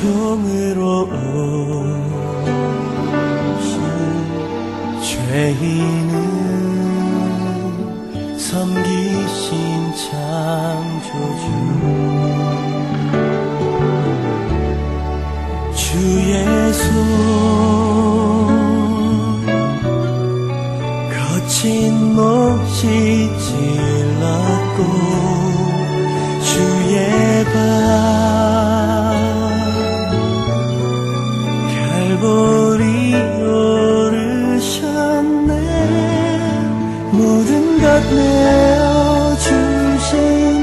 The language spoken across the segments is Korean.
종으로 오신 죄인을 섬기신 창조주. 주 예수. 내어주신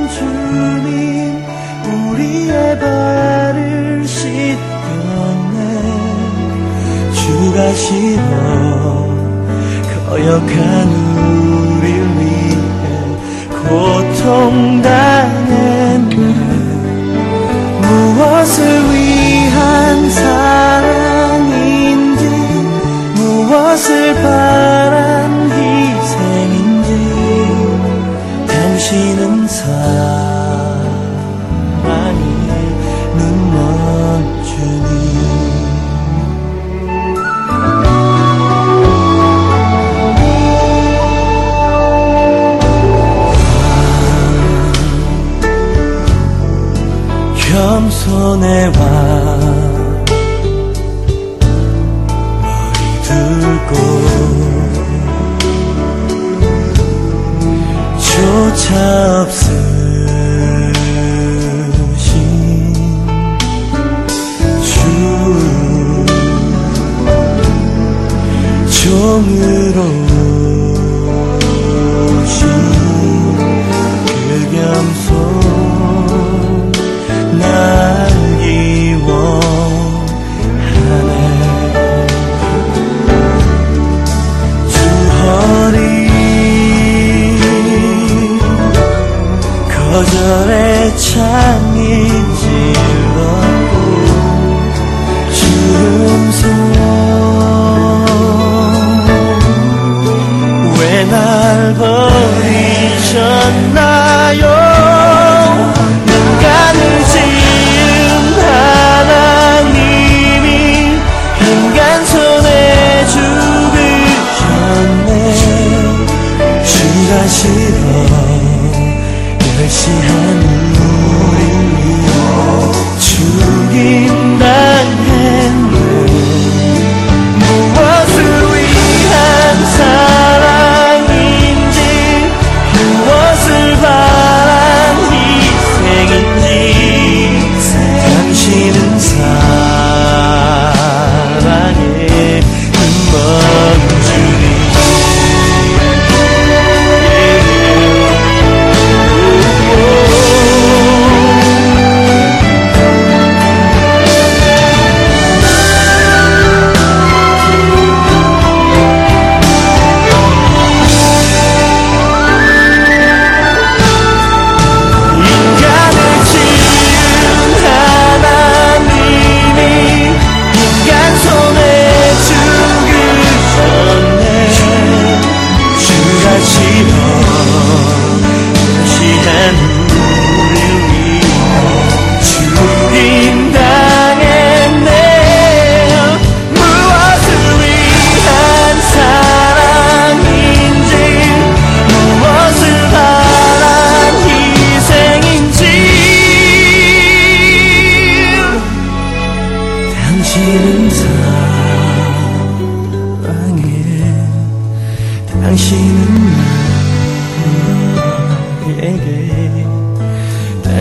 주님 우리의 발을 씻겼네. 주가 싫어 거역한 우릴 위해 고통당해.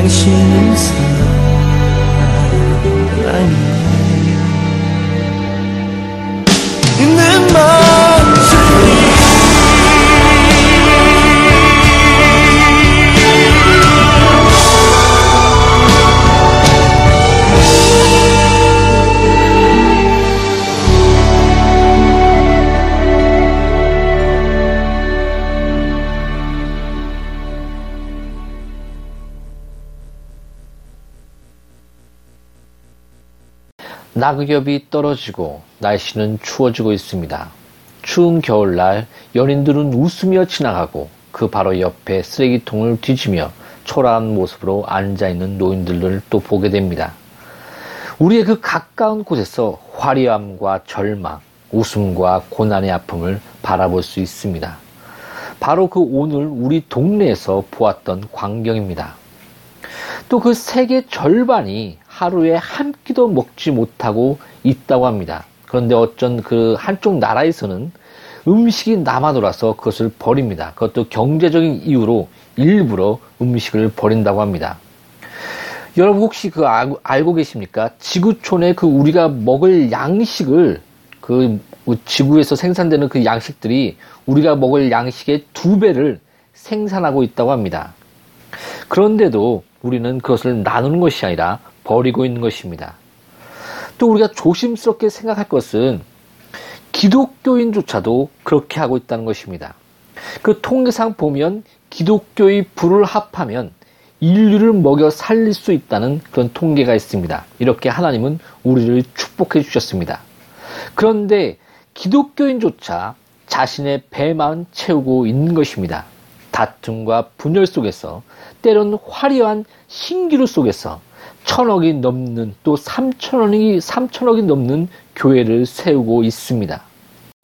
心酸，难免。 낙엽이 떨어지고 날씨는 추워지고 있습니다. 추운 겨울날 연인들은 웃으며 지나가고 그 바로 옆에 쓰레기통을 뒤지며 초라한 모습으로 앉아있는 노인들을 또 보게 됩니다. 우리의 그 가까운 곳에서 화려함과 절망, 웃음과 고난의 아픔을 바라볼 수 있습니다. 바로 그 오늘 우리 동네에서 보았던 광경입니다. 또 그 세계 절반이 하루에 한 끼도 먹지 못하고 있다고 합니다. 그런데 어쩐 그 한쪽 나라에서는 음식이 남아 돌아서 그것을 버립니다. 그것도 경제적인 이유로 일부러 음식을 버린다고 합니다. 여러분 혹시 그 알고 계십니까? 지구촌에 그 우리가 먹을 양식을 그 지구에서 생산되는 그 양식들이 우리가 먹을 양식의 두 배를 생산하고 있다고 합니다. 그런데도 우리는 그것을 나누는 것이 아니라 버리고 있는 것입니다. 또 우리가 조심스럽게 생각할 것은 기독교인조차도 그렇게 하고 있다는 것입니다. 그 통계상 보면 기독교의 불을 합하면 인류를 먹여 살릴 수 있다는 그런 통계가 있습니다. 이렇게 하나님은 우리를 축복해 주셨습니다. 그런데 기독교인조차 자신의 배만 채우고 있는 것입니다. 다툼과 분열 속에서 때론 화려한 신기루 속에서 천억이 넘는 또 삼천억이 삼천억이 넘는 교회를 세우고 있습니다.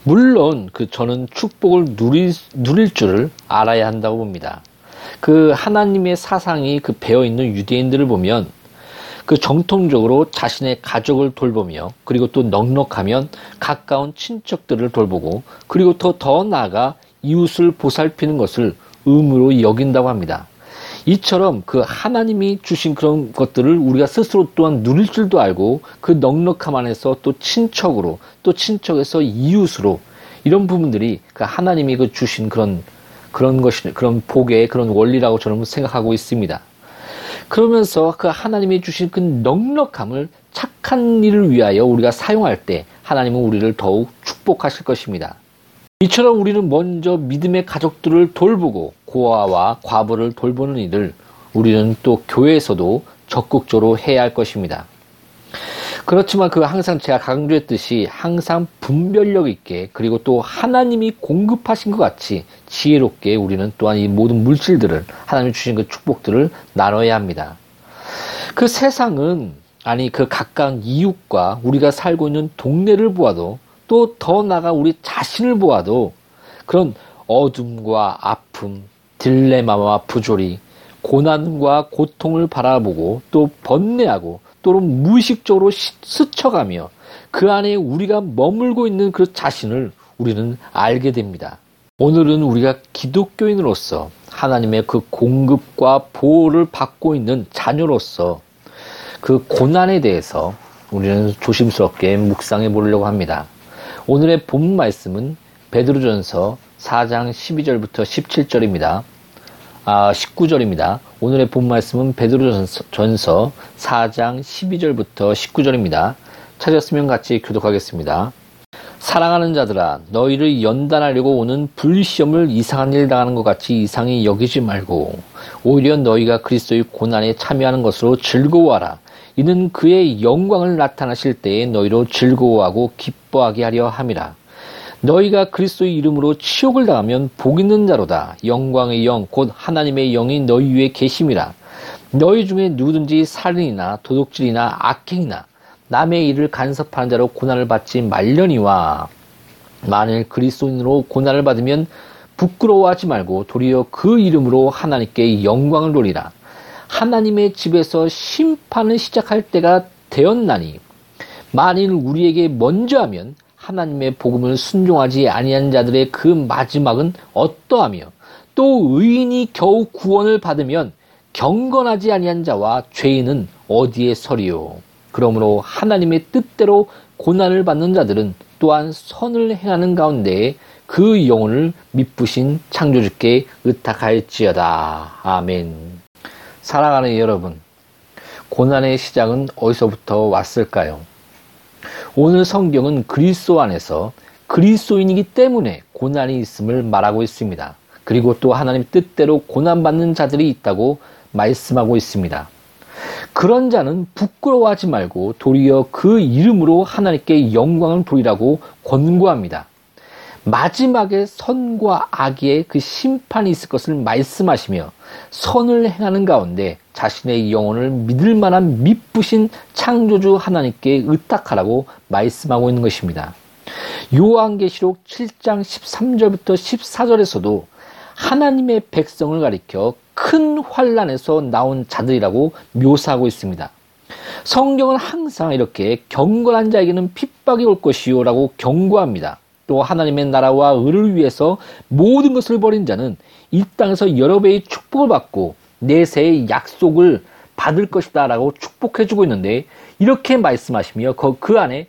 물론 그 저는 축복을 누릴, 누릴 줄을 알아야 한다고 봅니다. 그 하나님의 사상이 그 배어 있는 유대인들을 보면 그 정통적으로 자신의 가족을 돌보며 그리고 또 넉넉하면 가까운 친척들을 돌보고 그리고 더, 더 나아가 이웃을 보살피는 것을 의무로 여긴다고 합니다. 이처럼 그 하나님이 주신 그런 것들을 우리가 스스로 또한 누릴 줄도 알고 그 넉넉함 안에서 또 친척으로 또 친척에서 이웃으로 이런 부분들이 그 하나님이 그 주신 그런 그런 것이 그런 복의 그런 원리라고 저는 생각하고 있습니다. 그러면서 그 하나님이 주신 그 넉넉함을 착한 일을 위하여 우리가 사용할 때 하나님은 우리를 더욱 축복하실 것입니다. 이처럼 우리는 먼저 믿음의 가족들을 돌보고 고아와 과부를 돌보는 일을 우리는 또 교회에서도 적극적으로 해야 할 것입니다. 그렇지만 그 항상 제가 강조했듯이 항상 분별력 있게 그리고 또 하나님이 공급하신 것 같이 지혜롭게 우리는 또한 이 모든 물질들을 하나님이 주신 그 축복들을 나눠야 합니다. 그 세상은 아니 그 가까운 이웃과 우리가 살고 있는 동네를 보아도 또 더 나아가 우리 자신을 보아도 그런 어둠과 아픔, 딜레마와 부조리, 고난과 고통을 바라보고 또 번뇌하고 또는 무의식적으로 스쳐가며 그 안에 우리가 머물고 있는 그 자신을 우리는 알게 됩니다. 오늘은 우리가 기독교인으로서 하나님의 그 공급과 보호를 받고 있는 자녀로서 그 고난에 대해서 우리는 조심스럽게 묵상해 보려고 합니다. 오늘의 본 말씀은 베드로전서 4장 12절부터 17절입니다. 아, 19절입니다. 오늘의 본 말씀은 베드로전서 4장 12절부터 19절입니다. 찾았으면 같이 교독하겠습니다. 사랑하는 자들아 너희를 연단하려고 오는 불시험을 이상한 일 당하는 것 같이 이상히 여기지 말고 오히려 너희가 그리스도의 고난에 참여하는 것으로 즐거워하라. 이는 그의 영광을 나타나실 때에 너희로 즐거워하고 기뻐하게 하려 함이라. 너희가 그리스도의 이름으로 치욕을 당하면 복 있는 자로다. 영광의 영, 곧 하나님의 영이 너희 위에 계심이라. 너희 중에 누구든지 살인이나 도둑질이나 악행이나 남의 일을 간섭하는 자로 고난을 받지 말려니와 만일 그리스도인으로 고난을 받으면 부끄러워하지 말고 도리어 그 이름으로 하나님께 영광을 돌리라. 하나님의 집에서 심판을 시작할 때가 되었나니 만일 우리에게 먼저 하면 하나님의 복음을 순종하지 아니한 자들의 그 마지막은 어떠하며 또 의인이 겨우 구원을 받으면 경건하지 아니한 자와 죄인은 어디에 서리요? 그러므로 하나님의 뜻대로 고난을 받는 자들은 또한 선을 행하는 가운데 그 영혼을 미쁘신 창조주께 의탁할지어다. 아멘 사랑하는 여러분, 고난의 시작은 어디서부터 왔을까요? 오늘 성경은 그리스도 안에서 그리스도인이기 때문에 고난이 있음을 말하고 있습니다. 그리고 또 하나님 뜻대로 고난받는 자들이 있다고 말씀하고 있습니다. 그런 자는 부끄러워하지 말고 도리어 그 이름으로 하나님께 영광을 돌리라고 권고합니다. 마지막에 선과 악의 그 심판이 있을 것을 말씀하시며 선을 행하는 가운데 자신의 영혼을 믿을 만한 미쁘신 창조주 하나님께 의탁하라고 말씀하고 있는 것입니다. 요한계시록 7장 13절부터 14절에서도 하나님의 백성을 가리켜 큰 환란에서 나온 자들이라고 묘사하고 있습니다. 성경은 항상 이렇게 경건한 자에게는 핍박이 올 것이요라고 경고합니다. 또 하나님의 나라와 의를 위해서 모든 것을 버린 자는 이 땅에서 여러 배의 축복을 받고 내세의 약속을 받을 것이다 라고 축복해주고 있는데 이렇게 말씀하시며 그 안에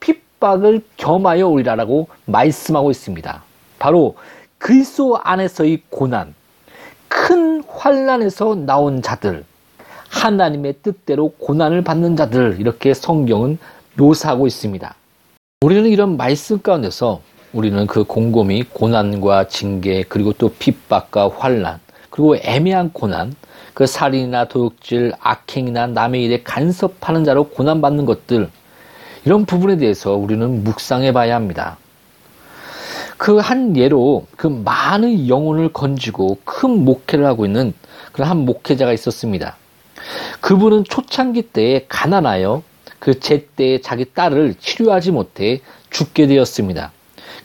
핍박을 겸하여 오리라 라고 말씀하고 있습니다. 바로 그리스도 안에서의 고난, 큰 환란에서 나온 자들, 하나님의 뜻대로 고난을 받는 자들 이렇게 성경은 묘사하고 있습니다. 우리는 이런 말씀 가운데서 우리는 그 곰곰이 고난과 징계 그리고 또 핍박과 환란 그리고 애매한 고난 그 살인이나 도둑질 악행이나 남의 일에 간섭하는 자로 고난받는 것들 이런 부분에 대해서 우리는 묵상해 봐야 합니다. 그 한 예로 그 많은 영혼을 건지고 큰 목회를 하고 있는 그런 한 목회자가 있었습니다. 그분은 초창기 때에 가난하여 그 제때에 자기 딸을 치료하지 못해 죽게 되었습니다.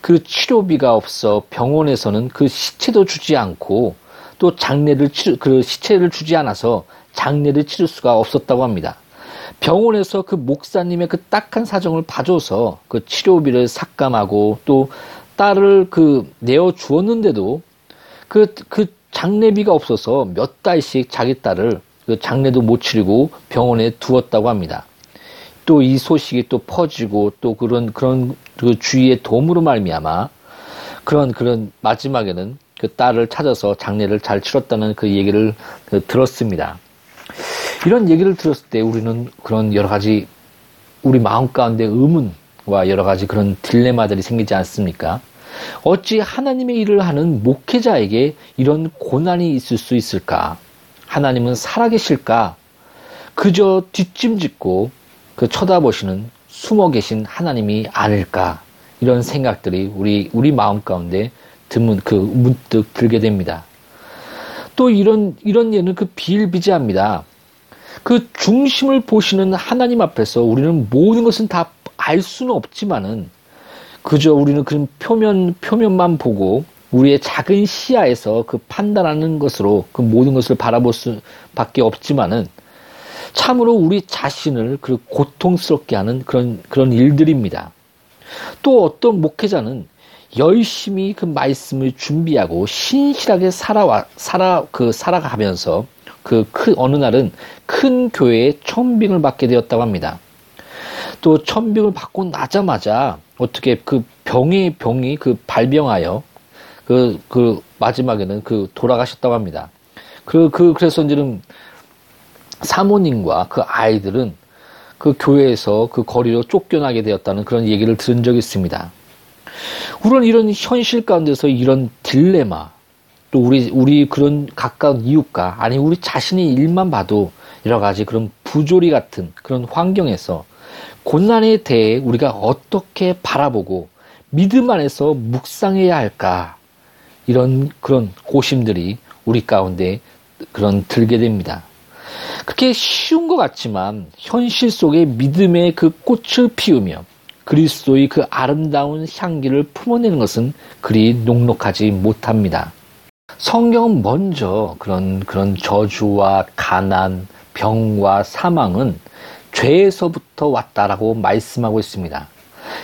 그 치료비가 없어 병원에서는 그 시체도 주지 않고 또 장례를 치르, 그 시체를 주지 않아서 장례를 치를 수가 없었다고 합니다. 병원에서 그 목사님의 그 딱한 사정을 봐줘서 그 치료비를 삭감하고 또 딸을 그 내어 주었는데도 그, 그 장례비가 없어서 몇 달씩 자기 딸을 그 장례도 못 치르고 병원에 두었다고 합니다. 또 이 소식이 또 퍼지고 또 그런 그런 그 주위의 도움으로 말미암아 그런 그런 마지막에는 그 딸을 찾아서 장례를 잘 치렀다는 그 얘기를 그 들었습니다. 이런 얘기를 들었을 때 우리는 그런 여러 가지 우리 마음 가운데 의문과 여러 가지 그런 딜레마들이 생기지 않습니까? 어찌 하나님의 일을 하는 목회자에게 이런 고난이 있을 수 있을까? 하나님은 살아계실까? 그저 뒷짐짓고 그 쳐다보시는 숨어 계신 하나님이 아닐까? 이런 생각들이 우리, 우리 마음 가운데 드문, 그 문득 들게 됩니다. 또 이런, 이런 예는 그 비일비재합니다. 그 중심을 보시는 하나님 앞에서 우리는 모든 것은 다 알 수는 없지만은 그저 우리는 그런 표면, 표면만 보고 우리의 작은 시야에서 그 판단하는 것으로 그 모든 것을 바라볼 수밖에 없지만은 참으로 우리 자신을 그 고통스럽게 하는 그런, 그런 일들입니다. 또 어떤 목회자는 열심히 그 말씀을 준비하고 신실하게 살아와, 살아, 그, 살아가면서 그, 큰, 어느 날은 큰 교회에 천빙을 받게 되었다고 합니다. 또 천빙을 받고 나자마자 어떻게 그 병이, 병이 그 발병하여 그, 그, 마지막에는 그 돌아가셨다고 합니다. 그, 그, 그래서 이제는 사모님과 그 아이들은 그 교회에서 그 거리로 쫓겨나게 되었다는 그런 얘기를 들은 적이 있습니다. 우리는 이런 현실 가운데서 이런 딜레마, 또 우리, 우리 그런 가까운 이웃과, 아니, 우리 자신의 일만 봐도 여러 가지 그런 부조리 같은 그런 환경에서 고난에 대해 우리가 어떻게 바라보고 믿음 안에서 묵상해야 할까, 이런 그런 고심들이 우리 가운데 그런 들게 됩니다. 그렇게 쉬운 것 같지만 현실 속에 믿음의 그 꽃을 피우며 그리스도의 그 아름다운 향기를 품어내는 것은 그리 녹록하지 못합니다. 성경은 먼저 그런 그런 저주와 가난, 병과 사망은 죄에서부터 왔다라고 말씀하고 있습니다.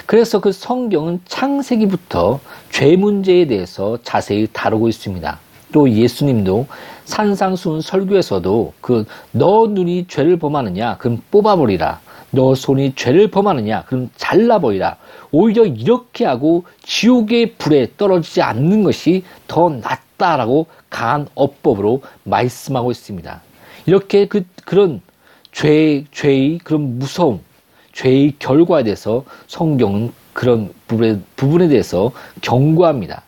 그래서 그 성경은 창세기부터 죄 문제에 대해서 자세히 다루고 있습니다. 또 예수님도 산상수훈 설교에서도 그 너 눈이 죄를 범하느냐 그럼 뽑아버리라 너 손이 죄를 범하느냐 그럼 잘라버리라 오히려 이렇게 하고 지옥의 불에 떨어지지 않는 것이 더 낫다라고 강한 어법으로 말씀하고 있습니다. 이렇게 그 그런 죄 죄의 그런 무서움 죄의 결과에 대해서 성경은 그런 부분에, 부분에 대해서 경고합니다.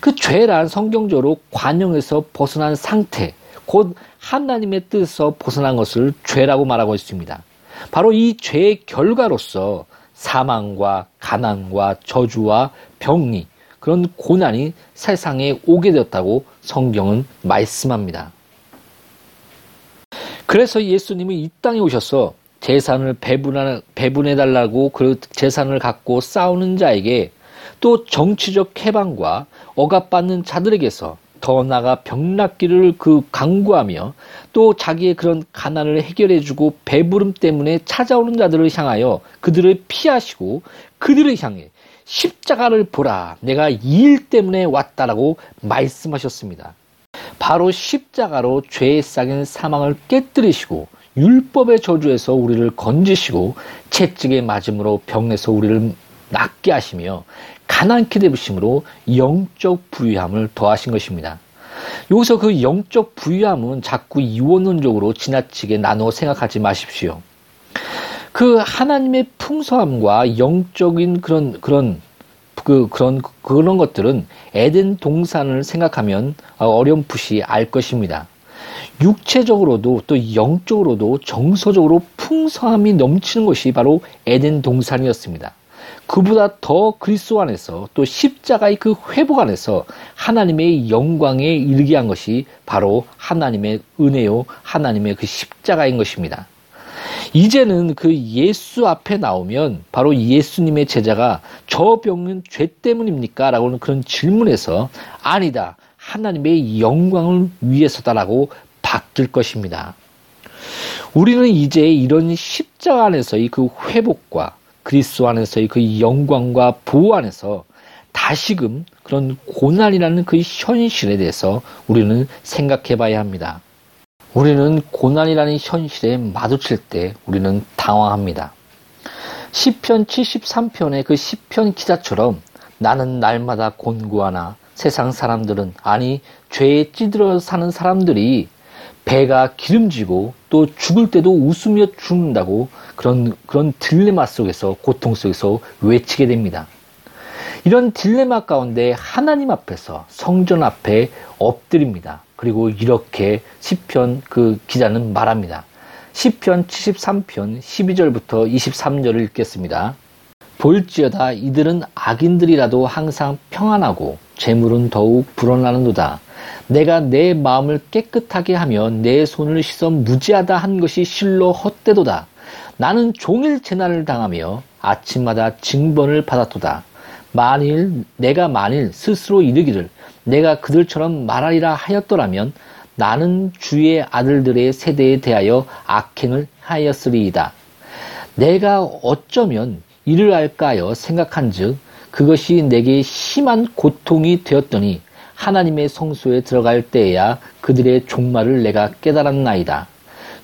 그 죄란 성경적으로 관용에서 벗어난 상태, 곧 하나님의 뜻에서 벗어난 것을 죄라고 말하고 있습니다. 바로 이 죄의 결과로서 사망과 가난과 저주와 병리 그런 고난이 세상에 오게 되었다고 성경은 말씀합니다. 그래서 예수님은 이 땅에 오셔서 재산을 배분해 달라고 그 재산을 갖고 싸우는 자에게 또 정치적 해방과 억압받는 자들에게서 더 나아가 병낫기를 그 강구하며 또 자기의 그런 가난을 해결해주고 배부름 때문에 찾아오는 자들을 향하여 그들을 피하시고 그들을 향해 십자가를 보라 내가 이 일 때문에 왔다라고 말씀하셨습니다. 바로 십자가로 죄의 싹인 사망을 깨뜨리시고 율법의 저주에서 우리를 건지시고 채찍에 맞음으로 병에서 우리를 낫게 하시며 가난케 되부심으로 영적 부유함을 더하신 것입니다. 여기서 그 영적 부유함은 자꾸 이원론적으로 지나치게 나누어 생각하지 마십시오. 그 하나님의 풍성함과 영적인 그런 그런 그 그런 그런 것들은 에덴 동산을 생각하면 어렴풋이 알 것입니다. 육체적으로도 또 영적으로도 정서적으로 풍성함이 넘치는 것이 바로 에덴 동산이었습니다. 그보다 더 그리스도 안에서 또 십자가의 그 회복 안에서 하나님의 영광에 이르게 한 것이 바로 하나님의 은혜요 하나님의 그 십자가인 것입니다. 이제는 그 예수 앞에 나오면 바로 예수님의 제자가 저 병은 죄 때문입니까? 라고는 그런 질문에서 아니다. 하나님의 영광을 위해서다라고 바뀔 것입니다. 우리는 이제 이런 십자가 안에서의 그 회복과 그리스도 안에서의 그 영광과 보호 안에서 다시금 그런 고난이라는 그 현실에 대해서 우리는 생각해 봐야 합니다. 우리는 고난이라는 현실에 마주칠 때 우리는 당황합니다. 시편 73편의 그 시편 기자처럼 나는 날마다 곤고하나 세상 사람들은 아니 죄에 찌들어 사는 사람들이 배가 기름지고 또 죽을 때도 웃으며 죽는다고 그런 그런 딜레마 속에서 고통 속에서 외치게 됩니다. 이런 딜레마 가운데 하나님 앞에서 성전 앞에 엎드립니다. 그리고 이렇게 시편 그 기자는 말합니다. 시편 73편 12절부터 23절을 읽겠습니다. 볼지어다 이들은 악인들이라도 항상 평안하고 재물은 더욱 불어나는도다. 내가 내 마음을 깨끗하게 하며 내 손을 씻어 무지하다 한 것이 실로 헛되도다. 나는 종일 재난을 당하며 아침마다 징번을 받았도다. 만일 내가 만일 스스로 이르기를 내가 그들처럼 말하리라 하였더라면 나는 주의 아들들의 세대에 대하여 악행을 하였으리이다. 내가 어쩌면 이를 할까 하여 생각한즉 그것이 내게 심한 고통이 되었더니 하나님의 성소에 들어갈 때에야 그들의 종말을 내가 깨달았나이다.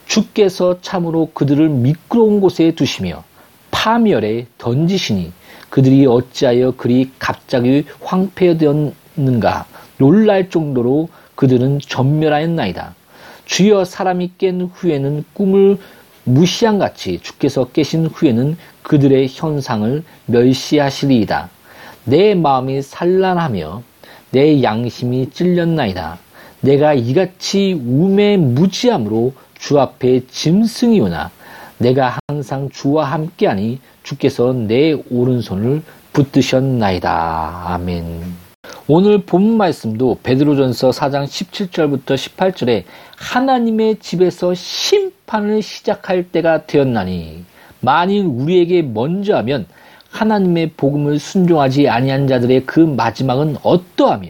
주께서 참으로 그들을 미끄러운 곳에 두시며 파멸에 던지시니 그들이 어찌하여 그리 갑자기 황폐되었는가 놀랄 정도로 그들은 전멸하였나이다. 주여 사람이 깬 후에는 꿈을 무시한 같이 주께서 깨신 후에는 그들의 현상을 멸시하시리이다. 내 마음이 산란하며 내 양심이 찔렸나이다. 내가 이같이 우매 무지함으로 주 앞에 짐승이 오나 내가 항상 주와 함께하니 주께서 내 오른손을 붙드셨나이다. 아멘. 오늘 본 말씀도 베드로전서 4장 17절부터 18절에 하나님의 집에서 심판을 시작할 때가 되었나니 만일 우리에게 먼저 하면 하나님의 복음을 순종하지 아니한 자들의 그 마지막은 어떠하며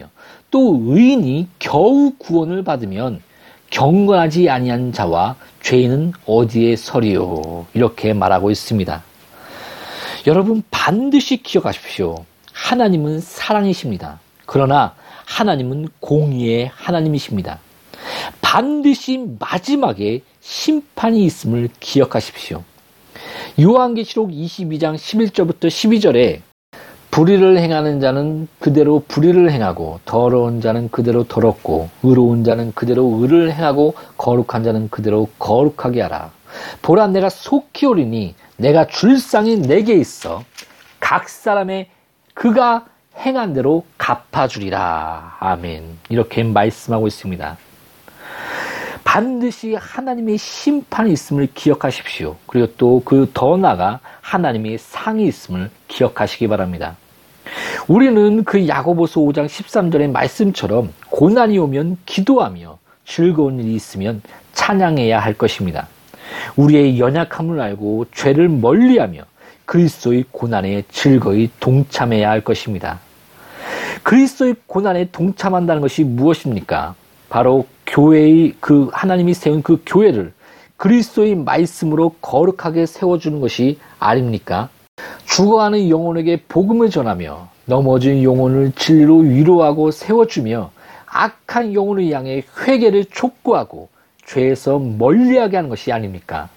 또 의인이 겨우 구원을 받으면 경건하지 아니한 자와 죄인은 어디에 서리요 이렇게 말하고 있습니다. 여러분 반드시 기억하십시오. 하나님은 사랑이십니다. 그러나 하나님은 공의의 하나님이십니다. 반드시 마지막에 심판이 있음을 기억하십시오. 요한계시록 22장 11절부터 12절에 불의를 행하는 자는 그대로 불의를 행하고 더러운 자는 그대로 더럽고 의로운 자는 그대로 의를 행하고 거룩한 자는 그대로 거룩하게 하라. 보라 내가 속히 오리니 내가 줄 상이 내게 있어 각 사람의 그가 행한 대로 갚아주리라. 아멘. 이렇게 말씀하고 있습니다. 반드시 하나님의 심판이 있음을 기억하십시오. 그리고 또 그 더 나아가 하나님의 상이 있음을 기억하시기 바랍니다. 우리는 그 야고보서 5장 13절의 말씀처럼 고난이 오면 기도하며 즐거운 일이 있으면 찬양해야 할 것입니다. 우리의 연약함을 알고 죄를 멀리하며 그리스도의 고난에 즐거이 동참해야 할 것입니다. 그리스도의 고난에 동참한다는 것이 무엇입니까? 바로 교회의 그 하나님이 세운 그 교회를 그리스도의 말씀으로 거룩하게 세워주는 것이 아닙니까? 죽어가는 영혼에게 복음을 전하며 넘어진 영혼을 진리로 위로하고 세워주며 악한 영혼을 향해 회개를 촉구하고 죄에서 멀리하게 하는 것이 아닙니까?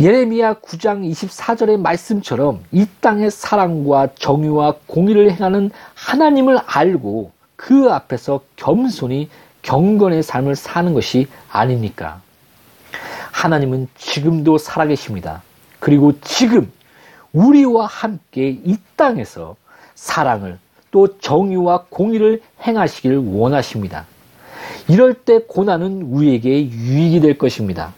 예레미야 9장 24절의 말씀처럼 이 땅의 사랑과 정의와 공의를 행하는 하나님을 알고 그 앞에서 겸손히 경건의 삶을 사는 것이 아닙니까? 하나님은 지금도 살아계십니다. 그리고 지금 우리와 함께 이 땅에서 사랑을 또 정의와 공의를 행하시길 원하십니다. 이럴 때 고난은 우리에게 유익이 될 것입니다.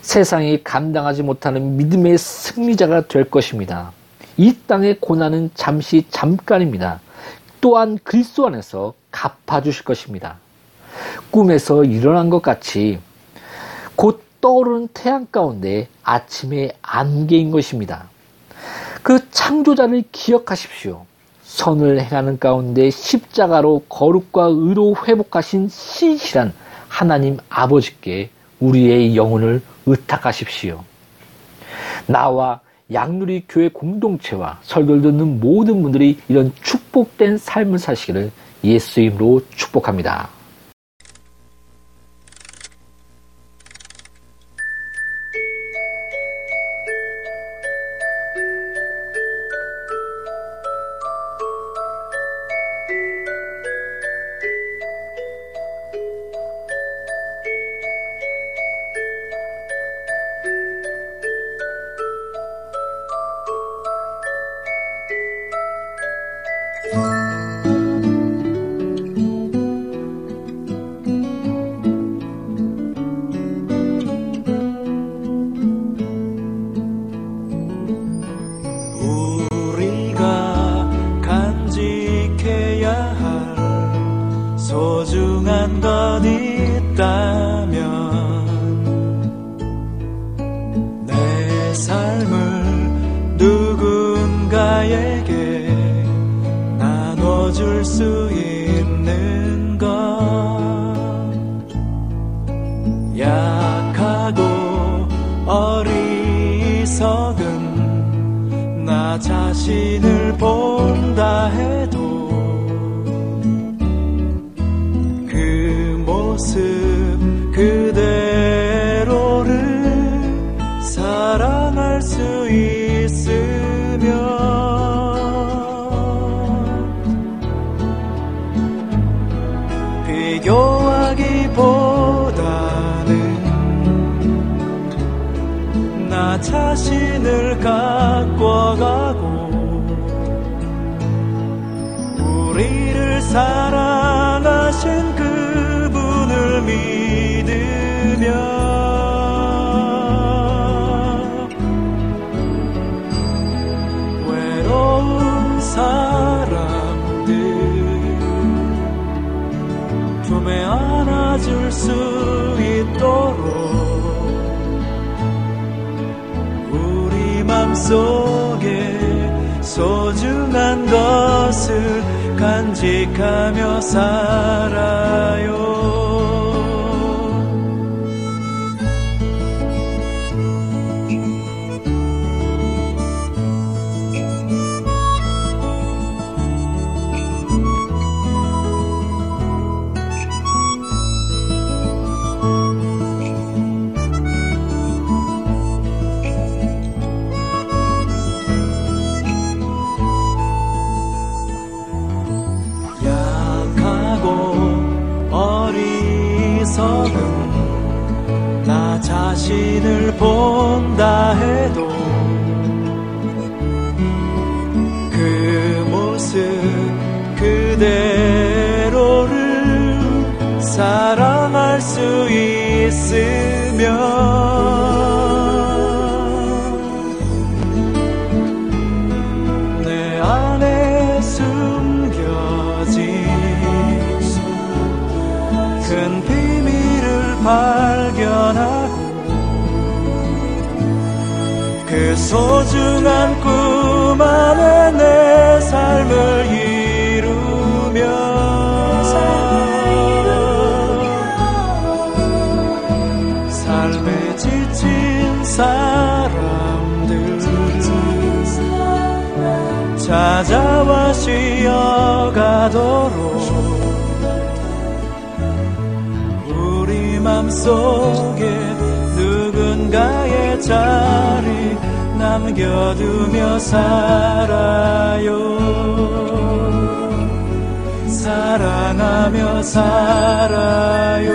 세상이 감당하지 못하는 믿음의 승리자가 될 것입니다. 이 땅의 고난은 잠시 잠깐입니다. 또한 그리스도 안에서 갚아주실 것입니다. 꿈에서 일어난 것 같이 곧 떠오르는 태양 가운데 아침의 안개인 것입니다. 그 창조자를 기억하십시오. 선을 행하는 가운데 십자가로 거룩과 의로 회복하신 신실한 하나님 아버지께 우리의 영혼을 의탁하십시오. 나와 양누리 교회 공동체와 설교를 듣는 모든 분들이 이런 축복된 삶을 사시기를 예수 이름으로 축복합니다. 간직하며 살아 어리석은 나 자신을 본다 해도 그 모습 그대로를 사랑할 수 있으 쉬어가도록 우리 맘속에 누군가의 자리 남겨두며 살아요. 사랑하며 살아요